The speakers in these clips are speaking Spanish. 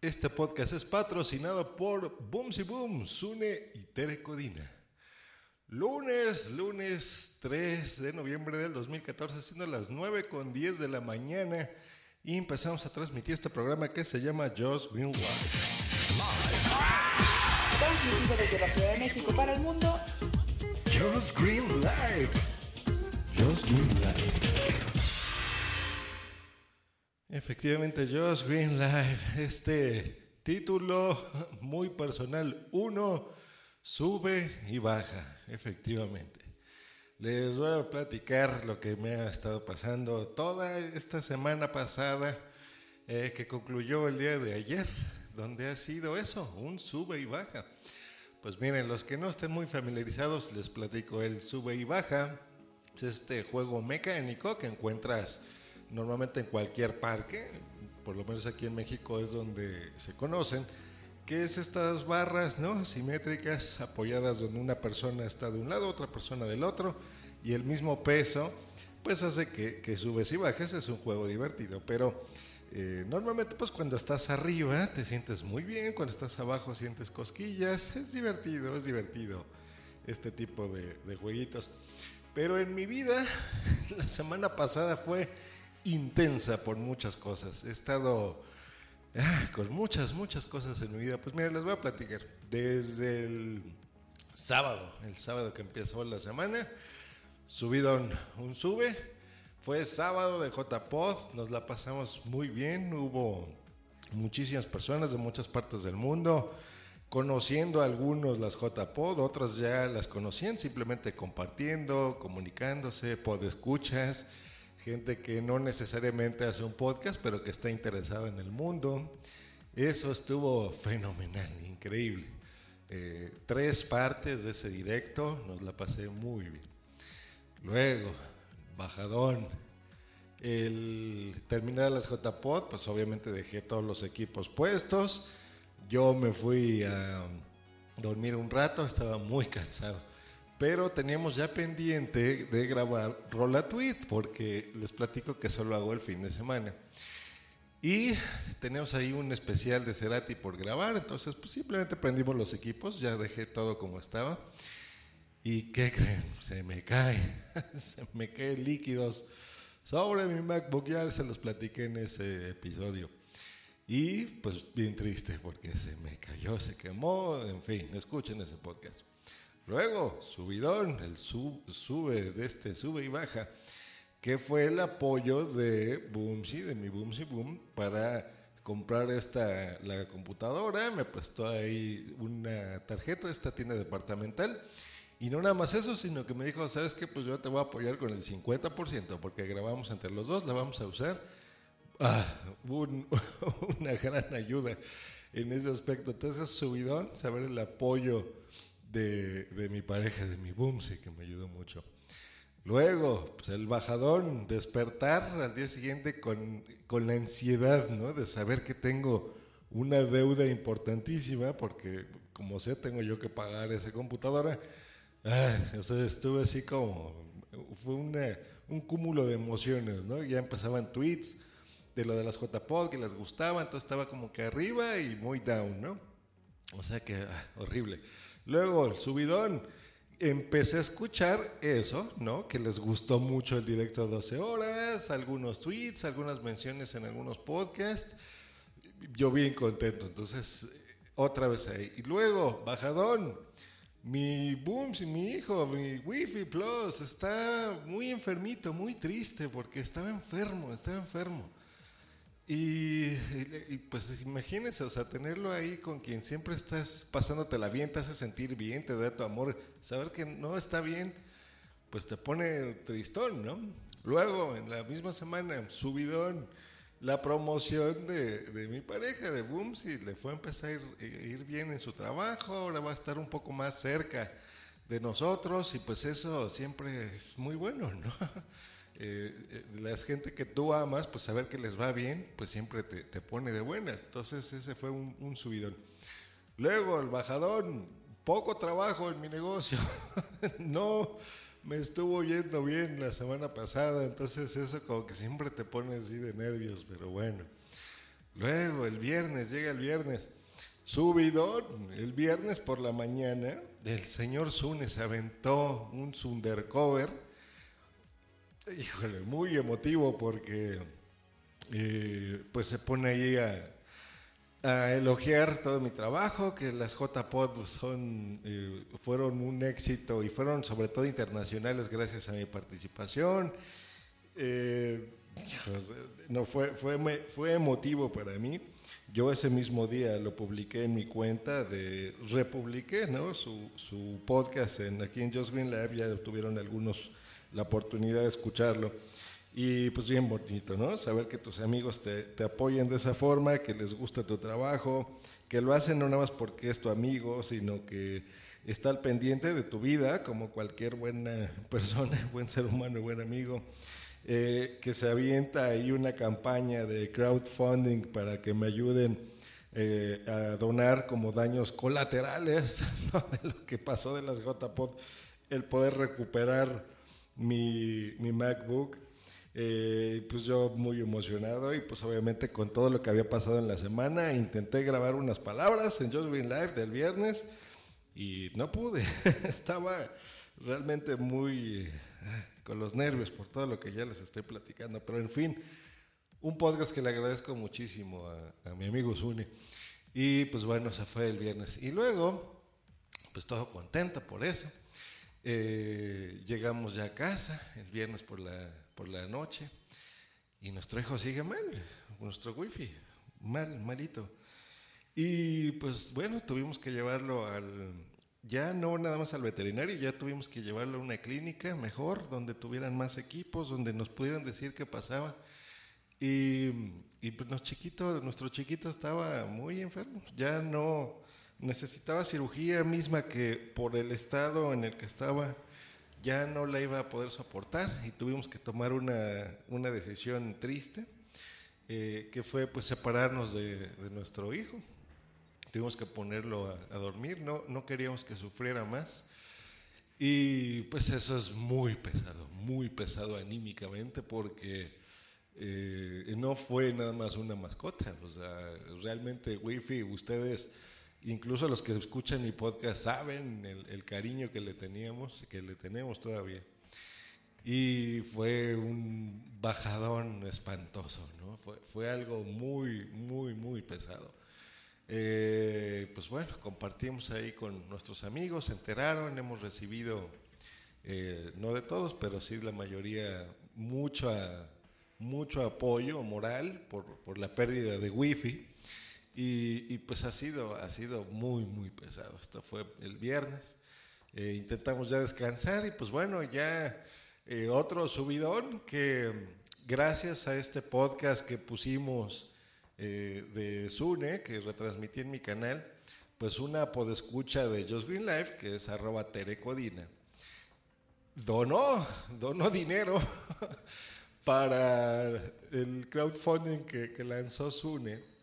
Este podcast es patrocinado por Boomsy Boom, Sune y Tere Codina. Lunes, lunes 3 de noviembre del 2014, siendo las 9 con 10 de la mañana. Y empezamos a transmitir este programa que se llama Just Green Live. Transmitido desde la Ciudad de México para el mundo. Just Green Live. Just Green Live. Efectivamente, Just Green Live. Este título muy personal. Uno sube y baja, efectivamente. Les voy a platicar lo que me ha estado pasando toda esta semana pasada, eh, que concluyó el día de ayer, donde ha sido eso, un sube y baja. Pues miren, los que no estén muy familiarizados, les platico el sube y baja. Es este juego mecánico que encuentras normalmente en cualquier parque, por lo menos aquí en México es donde se conocen, que es estas barras ¿no? simétricas apoyadas donde una persona está de un lado, otra persona del otro, y el mismo peso, pues hace que, que subes y bajes, es un juego divertido, pero eh, normalmente pues cuando estás arriba te sientes muy bien, cuando estás abajo sientes cosquillas, es divertido, es divertido este tipo de, de jueguitos. Pero en mi vida, la semana pasada fue intensa por muchas cosas. He estado ah, con muchas, muchas cosas en mi vida. Pues mira, les voy a platicar. Desde el sábado, el sábado que empezó la semana, subido un sube fue sábado de JPod, nos la pasamos muy bien, hubo muchísimas personas de muchas partes del mundo conociendo a algunos las JPod, otros ya las conocían simplemente compartiendo, comunicándose, podescuchas, gente que no necesariamente hace un podcast, pero que está interesada en el mundo. Eso estuvo fenomenal, increíble. Eh, tres partes de ese directo, nos la pasé muy bien. Luego, bajadón. El terminar las JPod, pues obviamente dejé todos los equipos puestos. Yo me fui a dormir un rato, estaba muy cansado. Pero teníamos ya pendiente de grabar Rola Tweet, porque les platico que solo hago el fin de semana. Y tenemos ahí un especial de Cerati por grabar, entonces pues simplemente prendimos los equipos, ya dejé todo como estaba. ¿Y qué creen? Se me cae, se me caen líquidos sobre mi MacBook, ya se los platiqué en ese episodio. Y pues bien triste porque se me cayó, se quemó, en fin, escuchen ese podcast. Luego, subidón, el sube de este sube y baja, que fue el apoyo de Boomsy, de mi Boomsy Boom, para comprar esta, la computadora, me prestó ahí una tarjeta, esta tienda departamental, y no nada más eso, sino que me dijo, ¿sabes qué? Pues yo te voy a apoyar con el 50%, porque grabamos entre los dos, la vamos a usar. Ah, una gran ayuda en ese aspecto. Entonces, subidón, saber el apoyo de, de mi pareja, de mi Boomsy, que me ayudó mucho. Luego, pues el bajadón, despertar al día siguiente con, con la ansiedad, ¿no? De saber que tengo una deuda importantísima, porque como sé, tengo yo que pagar esa computadora o sea, estuve así como, fue un cúmulo de emociones, ¿no? Ya empezaban tweets de lo de las JPod que les gustaba, entonces estaba como que arriba y muy down, ¿no? O sea que, ah, horrible. Luego, el subidón, empecé a escuchar eso, ¿no? Que les gustó mucho el directo de 12 horas, algunos tweets, algunas menciones en algunos podcasts. Yo bien contento, entonces, otra vez ahí. Y luego, bajadón mi Booms, mi hijo, mi Wi-Fi Plus, está muy enfermito, muy triste porque estaba enfermo, estaba enfermo. Y, pues imagínense, o sea, tenerlo ahí con quien siempre estás pasándote la bien, te hace sentir bien, te da tu amor, saber que no está bien, pues te pone tristón, ¿no? Luego, en la misma semana, subidón la promoción de, mi pareja, de Boomsy, le fue a empezar a ir, bien en su trabajo, ahora va a estar un poco más cerca de nosotros y pues eso siempre es muy bueno, ¿no? Eh, la gente que tú amas, pues saber que les va bien, pues siempre te, pone de buenas. Entonces ese fue un, un subidón. Luego el bajadón, poco trabajo en mi negocio. no me estuvo yendo bien la semana pasada, entonces eso como que siempre te pone así de nervios, pero bueno. Luego, el viernes, llega el viernes. Subidón, el viernes por la mañana, el señor Zune se aventó un Sundercover. Híjole, muy emotivo porque eh, pues se pone ahí a, elogiar todo mi trabajo, que las JPod son, eh, fueron un éxito y fueron sobre todo internacionales gracias a mi participación. Eh, no, fue, fue, fue emotivo para mí. Yo ese mismo día lo publiqué en mi cuenta de republiqué, ¿no? Su, podcast aquí en Just Green Lab, ya tuvieron algunos la oportunidad de escucharlo. Y pues bien bonito, ¿no? Saber que tus amigos te, te apoyen de esa forma, que les gusta tu trabajo, que lo hacen no nada más porque es tu amigo, sino que está al pendiente de tu vida, como cualquier buena persona, buen ser humano, buen amigo. Eh, que se avienta ahí una campaña de crowdfunding para que me ayuden eh, a donar como daños colaterales ¿no? de lo que pasó de las JPod, el poder recuperar mi, mi MacBook. Eh, pues yo muy emocionado y pues obviamente con todo lo que había pasado en la semana intenté grabar unas palabras en Just Green Live del viernes y no pude. Estaba realmente muy con los nervios por todo lo que ya les estoy platicando. Pero en fin, un podcast que le agradezco muchísimo a, mi amigo Zune. Y pues bueno, se fue el viernes. Y luego, pues todo contento por eso. Eh, llegamos ya a casa el viernes por la, por la noche y nuestro hijo sigue mal, nuestro wifi, mal, malito. Y pues bueno, tuvimos que llevarlo al, ya no nada más al veterinario, ya tuvimos que llevarlo a una clínica mejor, donde tuvieran más equipos, donde nos pudieran decir qué pasaba. Y, y pues nuestro chiquito, nuestro chiquito estaba muy enfermo, ya no necesitaba cirugía misma que por el estado en el que estaba ya no la iba a poder soportar y tuvimos que tomar una, una decisión triste, eh, que fue pues separarnos de, de nuestro hijo, tuvimos que ponerlo a, dormir, no, no queríamos que sufriera más. Y pues eso es muy pesado, muy pesado anímicamente porque eh, no fue nada más una mascota, o sea, realmente Wifi, ustedes, incluso los que escuchan mi podcast, saben el, cariño que le teníamos, que le tenemos todavía. Y fue un bajadón espantoso, ¿no? Fue, fue algo muy, muy, muy pesado. Eh, pues bueno, compartimos ahí con nuestros amigos, se enteraron, hemos recibido, eh, no de todos, pero sí la mayoría, mucho, mucho apoyo moral por, por la pérdida de wifi. Y, y, pues ha sido, ha sido muy, muy pesado. Esto fue el viernes. Eh, intentamos ya descansar y pues bueno, ya otro subidón que gracias a este podcast que pusimos eh, de Sune, que retransmití en mi canal, pues una podescucha de Just Green Life, que es arroba terecodina, donó, donó dinero para el crowdfunding que, que lanzó Sune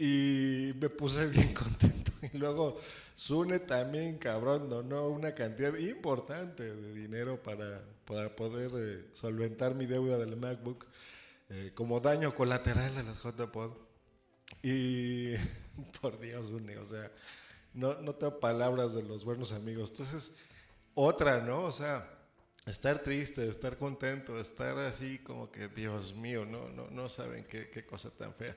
y me puse bien contento. Y luego Sune también, cabrón, donó una cantidad importante de dinero para, para poder eh, solventar mi deuda del MacBook. Eh, como daño colateral de las JPod. Y por Dios, une, o sea, no, no tengo palabras de los buenos amigos. Entonces, otra, ¿no? O sea, estar triste, estar contento, estar así como que, Dios mío, no, no, no saben qué, qué cosa tan fea.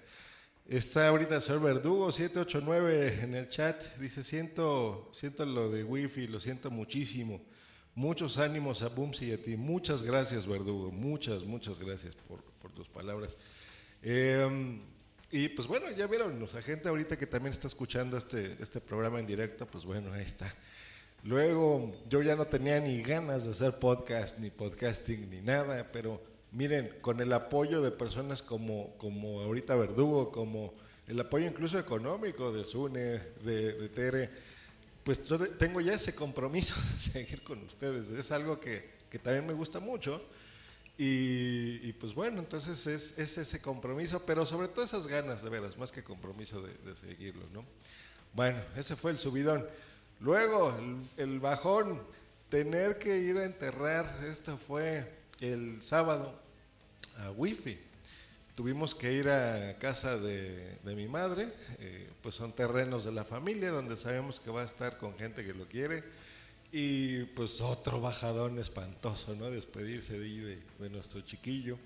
Está ahorita el señor Verdugo 789 en el chat. Dice, siento, siento lo de wifi, lo siento muchísimo. Muchos ánimos a Bumsy y a ti. Muchas gracias, Verdugo. Muchas, muchas gracias por, por tus palabras. Eh, y pues bueno, ya vieron, nuestra gente ahorita que también está escuchando este, este programa en directo, pues bueno, ahí está. Luego yo ya no tenía ni ganas de hacer podcast, ni podcasting, ni nada, pero miren, con el apoyo de personas como, como ahorita Verdugo, como el apoyo incluso económico de Sune, de, de Tere, pues yo tengo ya ese compromiso de seguir con ustedes. Es algo que, que también me gusta mucho. Y, y pues bueno, entonces es, es, ese compromiso, pero sobre todo esas ganas, de veras, más que compromiso de, de seguirlo, ¿no? Bueno, ese fue el subidón. Luego, el, el, bajón, tener que ir a enterrar, esto fue el sábado, a Wifi. tuvimos que ir a casa de, mi madre, eh, pues son terrenos de la familia donde sabemos que va a estar con gente que lo quiere. Y pues otro bajadón espantoso, ¿no? Despedirse de, de, de nuestro chiquillo.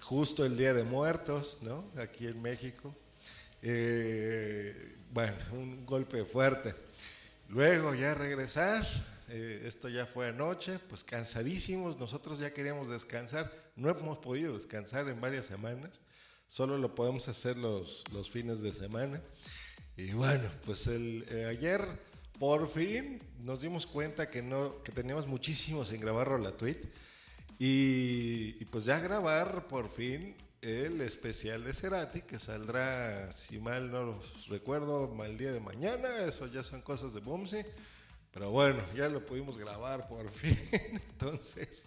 Justo el Día de Muertos, ¿no? Aquí en México. Eh, bueno, un golpe fuerte. Luego ya regresar, eh, esto ya fue anoche, pues cansadísimos, nosotros ya queríamos descansar, no hemos podido descansar en varias semanas, solo lo podemos hacer los, los fines de semana. Y bueno, pues el, eh, ayer por fin nos dimos cuenta que, no, que teníamos muchísimos en grabar la tweet y, y pues ya grabar por fin el especial de Cerati que saldrá, si mal no los recuerdo, mal día de mañana. Eso ya son cosas de Bumsy. Pero bueno, ya lo pudimos grabar por fin. Entonces,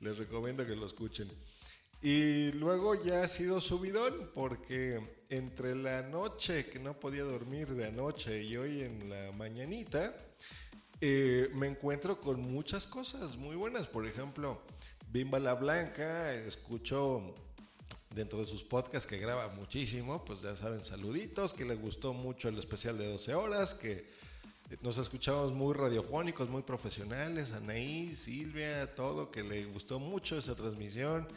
les recomiendo que lo escuchen. Y luego ya ha sido subidón porque entre la noche que no podía dormir de anoche y hoy en la mañanita, eh, me encuentro con muchas cosas muy buenas. Por ejemplo, Bimba la Blanca, escucho dentro de sus podcasts que graba muchísimo, pues ya saben, saluditos, que le gustó mucho el especial de 12 horas, que nos escuchamos muy radiofónicos, muy profesionales, Anaí, Silvia, todo, que le gustó mucho esa transmisión.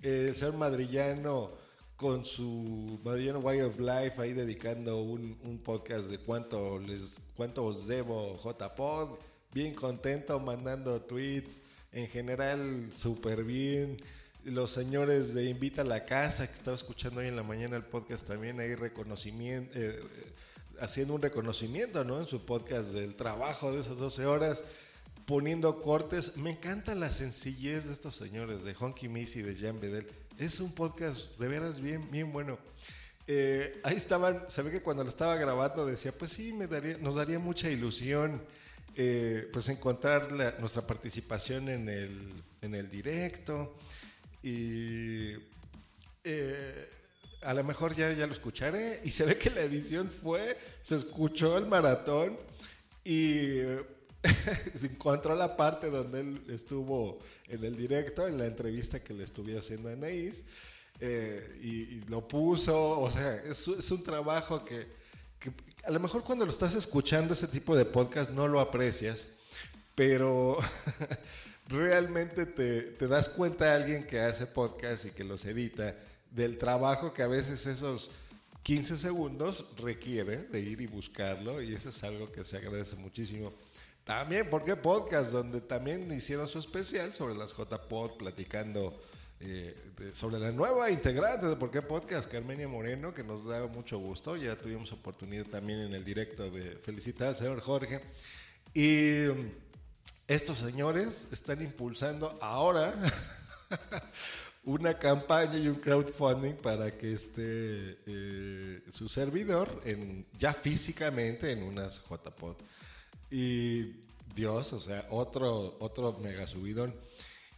El señor madrillano con su Madrillano Way of Life ahí dedicando un, podcast de cuánto les cuánto os debo JPod, bien contento mandando tweets, en general súper bien los señores de Invita a la Casa, que estaba escuchando hoy en la mañana el podcast también, ahí reconocimiento, eh, haciendo un reconocimiento, ¿no? En su podcast del trabajo de esas 12 horas, poniendo cortes. Me encanta la sencillez de estos señores, de Honky Missy, de Jan Bedel. Es un podcast de veras bien, bien bueno. Eh, ahí estaban, se ve que cuando lo estaba grabando decía, pues sí, me daría, nos daría mucha ilusión eh, pues encontrar nuestra participación en el, en el directo. Y eh, a lo mejor ya, ya lo escucharé. Y se ve que la edición fue, se escuchó el maratón y se encontró la parte donde él estuvo en el directo, en la entrevista que le estuve haciendo a Anaís. Eh, y, lo puso, o sea, es, un trabajo que, a lo mejor cuando lo estás escuchando ese tipo de podcast no lo aprecias, pero realmente te, te, das cuenta de alguien que hace podcast y que los edita, del trabajo que a veces esos 15 segundos requiere de ir y buscarlo y eso es algo que se agradece muchísimo. También porque podcast, donde también hicieron su especial sobre las JPod, platicando eh, sobre la nueva integrante de Por qué Podcast, Carmenia Moreno, que nos da mucho gusto. Ya tuvimos oportunidad también en el directo de felicitar al señor Jorge. Y estos señores están impulsando ahora una campaña y un crowdfunding para que esté eh, su servidor en, ya físicamente en unas JPod. Y Dios, o sea, otro, otro mega subidón.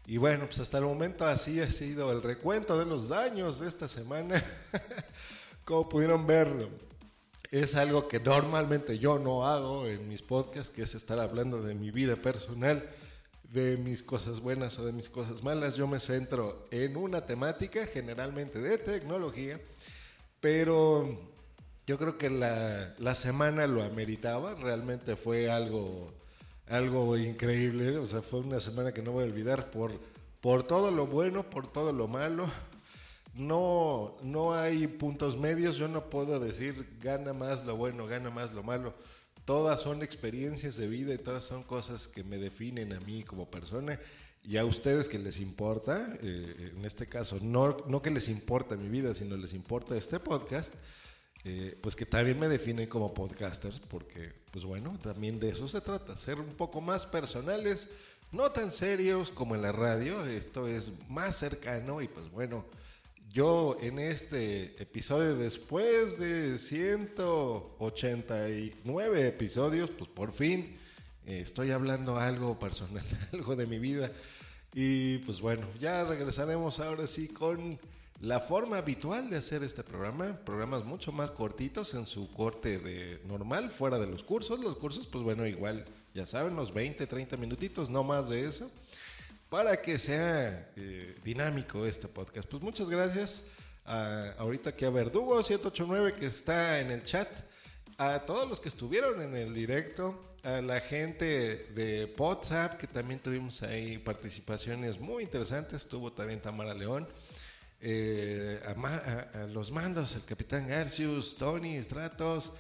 Y bueno, pues hasta el momento así ha sido el recuento de los daños de esta semana. Como pudieron ver, es algo que normalmente yo no hago en mis podcasts, que es estar hablando de mi vida personal, de mis cosas buenas o de mis cosas malas. Yo me centro en una temática, generalmente de tecnología, pero yo creo que la, la semana lo ameritaba, realmente fue algo, algo increíble, o sea, fue una semana que no voy a olvidar por, por todo lo bueno, por todo lo malo no, no hay puntos medios, yo no puedo decir gana más lo bueno, gana más lo malo. Todas son experiencias de vida y todas son cosas que me definen a mí como persona y a ustedes que les importa, eh, en este caso, no, no que les importa mi vida, sino les importa este podcast, eh, pues que también me definen como podcasters, porque, pues bueno, también de eso se trata, ser un poco más personales, no tan serios como en la radio, esto es más cercano y pues bueno, yo en este episodio, después de 189 episodios, pues por fin eh, estoy hablando algo personal, algo de mi vida. Y pues bueno, ya regresaremos ahora sí con la forma habitual de hacer este programa, programas mucho más cortitos en su corte de normal, fuera de los cursos. Los cursos, pues bueno, igual, ya saben, los 20, 30 minutitos, no más de eso para que sea eh, dinámico este podcast. Pues muchas gracias a- ahorita aquí a Verdugo 789 que está en el chat, a todos los que estuvieron en el directo, a la gente de WhatsApp que también tuvimos ahí participaciones muy interesantes, estuvo también Tamara León, eh, a, los mandos, el capitán Garcius, Tony, Stratos,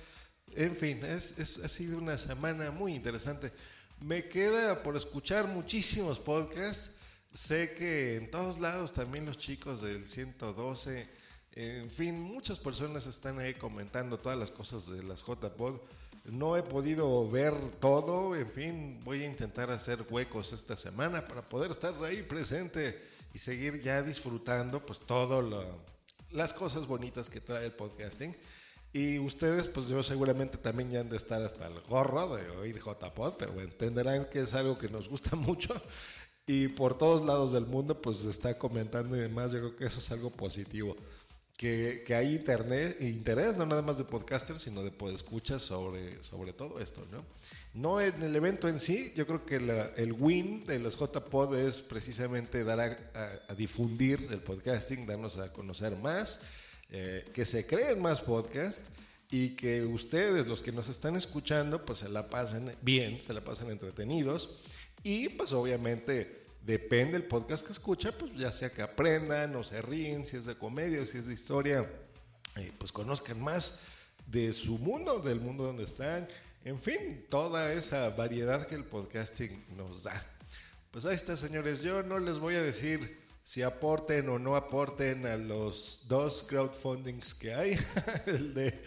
en fin, es- ha sido una semana muy interesante. Me queda por escuchar muchísimos podcasts. Sé que en todos lados también los chicos del 112, en fin, muchas personas están ahí comentando todas las cosas de las JPod. No he podido ver todo, en fin, voy a intentar hacer huecos esta semana para poder estar ahí presente y seguir ya disfrutando pues todo lo, las cosas bonitas que trae el podcasting. Y ustedes, pues yo seguramente también ya han de estar hasta el gorro de oír JPod, pero entenderán que es algo que nos gusta mucho. Y por todos lados del mundo, pues se está comentando y demás. Yo creo que eso es algo positivo. Que, que hay internet, interés, no nada más de podcasters, sino de podescuchas sobre, sobre todo esto, ¿no? No en el evento en sí, yo creo que la- el win de los JPod es precisamente dar a, difundir el podcasting, darnos a conocer más, eh, que se creen más podcasts y que ustedes, los que nos están escuchando, pues se la pasen bien, se la pasen entretenidos y pues obviamente depende del podcast que escucha, pues ya sea que aprendan o se ríen, si es de comedia, si es de historia, eh, pues conozcan más de su mundo, del mundo donde están, en fin, toda esa variedad que el podcasting nos da. Pues ahí está, señores. Yo no les voy a decir si aporten o no aporten a los dos crowdfundings que hay. El de,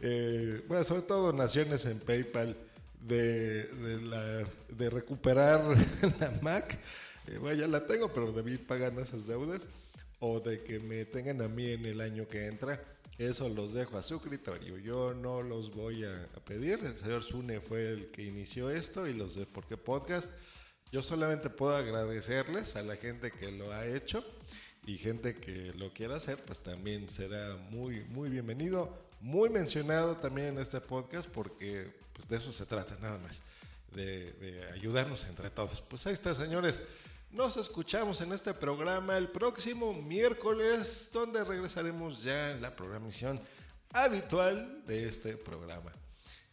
eh, bueno, sobre todo donaciones en PayPal de, de, la- de recuperar la Mac. Eh, bueno, ya la tengo, pero debí pagar esas deudas. O de que me tengan a mí en el año que entra. Eso los dejo a su criterio. Yo no los voy a, a pedir. El señor Zune fue el que inició esto y los de Por qué Podcast. Yo solamente puedo agradecerles a la gente que lo ha hecho y gente que lo quiera hacer, pues también será muy, muy bienvenido, muy mencionado también en este podcast porque pues de eso se trata nada más, de, ayudarnos entre todos. Pues ahí está, señores. Nos escuchamos en este programa el próximo miércoles, donde regresaremos ya en la programación habitual de este programa.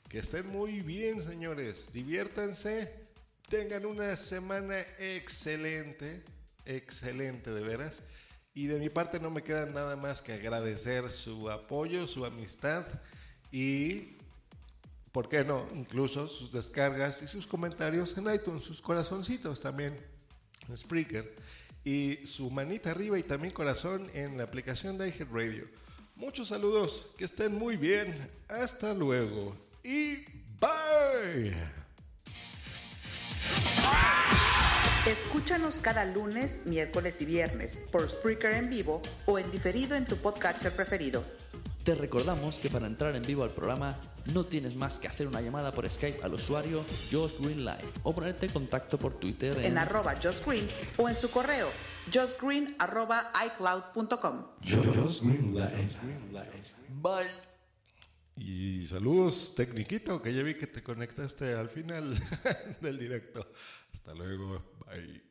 Que estén muy bien, señores. Diviértanse. Tengan una semana excelente. Excelente, de veras. Y de mi parte no me queda nada más que agradecer su apoyo, su amistad y, ¿por qué no? Incluso sus descargas y sus comentarios en iTunes, sus corazoncitos también en Spreaker y su manita arriba y también corazón en la aplicación de iHeartRadio. Muchos saludos, que estén muy bien. Hasta luego y bye. Escúchanos cada lunes, miércoles y viernes por Spreaker en vivo o en diferido en tu podcatcher preferido. Te recordamos que para entrar en vivo al programa no tienes más que hacer una llamada por Skype al usuario Josh Green Live o ponerte en contacto por Twitter en, En arroba Josh Green o en su correo joshgreen arroba icloud.com. Bye. Y saludos, Tecniquito, que ya vi que te conectaste al final del directo. Hasta luego. Bye.